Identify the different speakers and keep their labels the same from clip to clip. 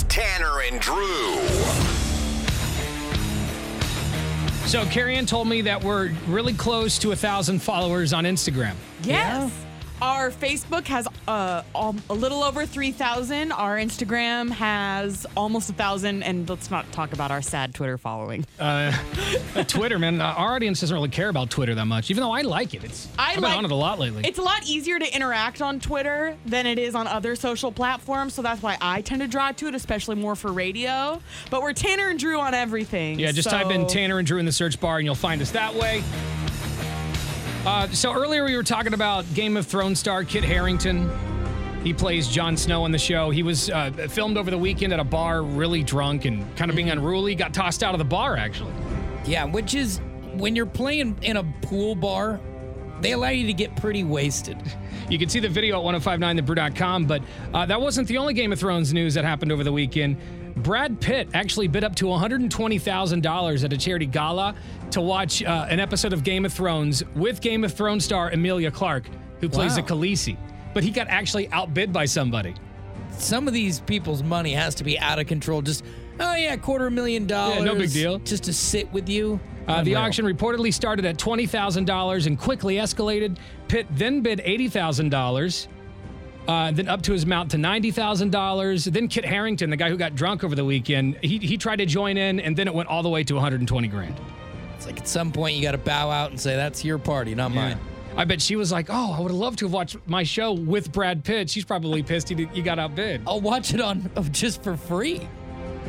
Speaker 1: It's Tanner and Drew.
Speaker 2: So Carrie told me that we're really close to a thousand followers on Instagram.
Speaker 3: Yes. Our Facebook has uh, um, a little over 3,000. Our Instagram has almost a 1,000. And let's not talk about our sad Twitter following.
Speaker 2: Uh, Twitter, man, our audience doesn't really care about Twitter that much, even though I like it. It's
Speaker 3: I
Speaker 2: I've been on it a lot lately.
Speaker 3: It's a lot easier to interact on Twitter than it is on other social platforms. So that's why I tend to draw to it, especially more for radio. But we're Tanner and Drew on everything.
Speaker 2: Yeah, just type in Tanner and Drew in the search bar and you'll find us that way. Uh, so earlier we were talking about Game of Thrones star Kit Harington. He plays Jon Snow on the show. He was uh, filmed over the weekend at a bar, really drunk and kind of being unruly. Got tossed out of the bar, actually.
Speaker 4: Yeah, which is when you're playing in a pool bar, they allow you to get pretty wasted.
Speaker 2: You can see the video at 1059thebrew.com, but uh, that wasn't the only Game of Thrones news that happened over the weekend. Brad Pitt actually bid up to $120,000 at a charity gala to watch uh, an episode of Game of Thrones with Game of Thrones star Emilia Clarke, who plays
Speaker 4: Wow.
Speaker 2: the Khaleesi. But he got actually outbid by somebody.
Speaker 4: Some of these people's money has to be out of control. Just, oh yeah, quarter a million dollars.
Speaker 2: Yeah, no big deal.
Speaker 4: Just to sit with you.
Speaker 2: Uh, the auction reportedly started at $20,000 and quickly escalated. Pitt then bid $80,000, uh, then up to his amount to $90,000. Then Kit Harington, the guy who got drunk over the weekend, he, he tried to join in, and then it went all the way to 120 grand.
Speaker 4: It's like at some point you got to bow out and say, that's your party, not mine.
Speaker 2: I bet she was like, "Oh, I would have loved to have watched my show with Brad Pitt." She's probably pissed he, did- he got outbid.
Speaker 4: I'll watch it on just for free.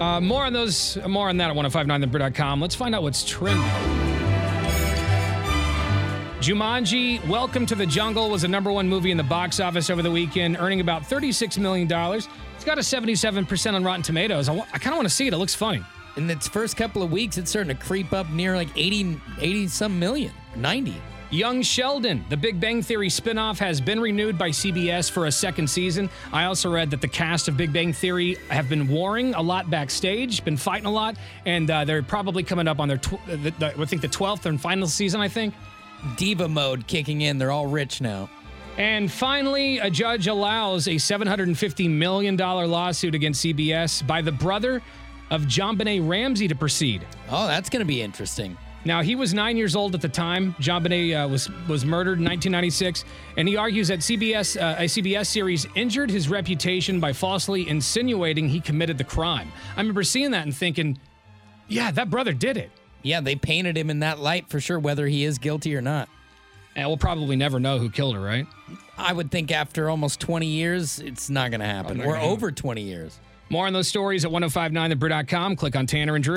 Speaker 2: Uh, more on those, more on that at 1059thebrew.com. Let's find out what's trending. Jumanji, Welcome to the Jungle was the number one movie in the box office over the weekend, earning about $36 million. It's got a 77% on Rotten Tomatoes. I, kind of want to see it. It looks funny.
Speaker 4: In its first couple of weeks, it's starting to creep up near like 80, 80 some million, 90.
Speaker 2: Young Sheldon, the Big Bang Theory spinoff, has been renewed by CBS for a second season. I also read that the cast of Big Bang Theory have been warring a lot backstage, been fighting a lot, and uh, they're probably coming up on their, tw- the, the, I think, the 12th and final season, I think.
Speaker 4: Diva mode kicking in. They're all rich now.
Speaker 2: And finally, a judge allows a $750 million lawsuit against CBS by the brother of JonBenét Ramsey to proceed.
Speaker 4: Oh, that's going to be interesting.
Speaker 2: Now, he was nine years old at the time. JonBenét uh, was, was murdered in 1996, and he argues that CBS, uh, a CBS series injured his reputation by falsely insinuating he committed the crime. I remember seeing that and thinking, yeah, that brother did it.
Speaker 4: Yeah, they painted him in that light for sure, whether he is guilty or not.
Speaker 2: And we'll probably never know who killed her, right?
Speaker 4: I would think after almost 20 years, it's not going to happen.
Speaker 2: Oh,
Speaker 4: or
Speaker 2: gonna
Speaker 4: over 20 years.
Speaker 2: More on those stories at 1059thebrew.com. Click on Tanner and Drew.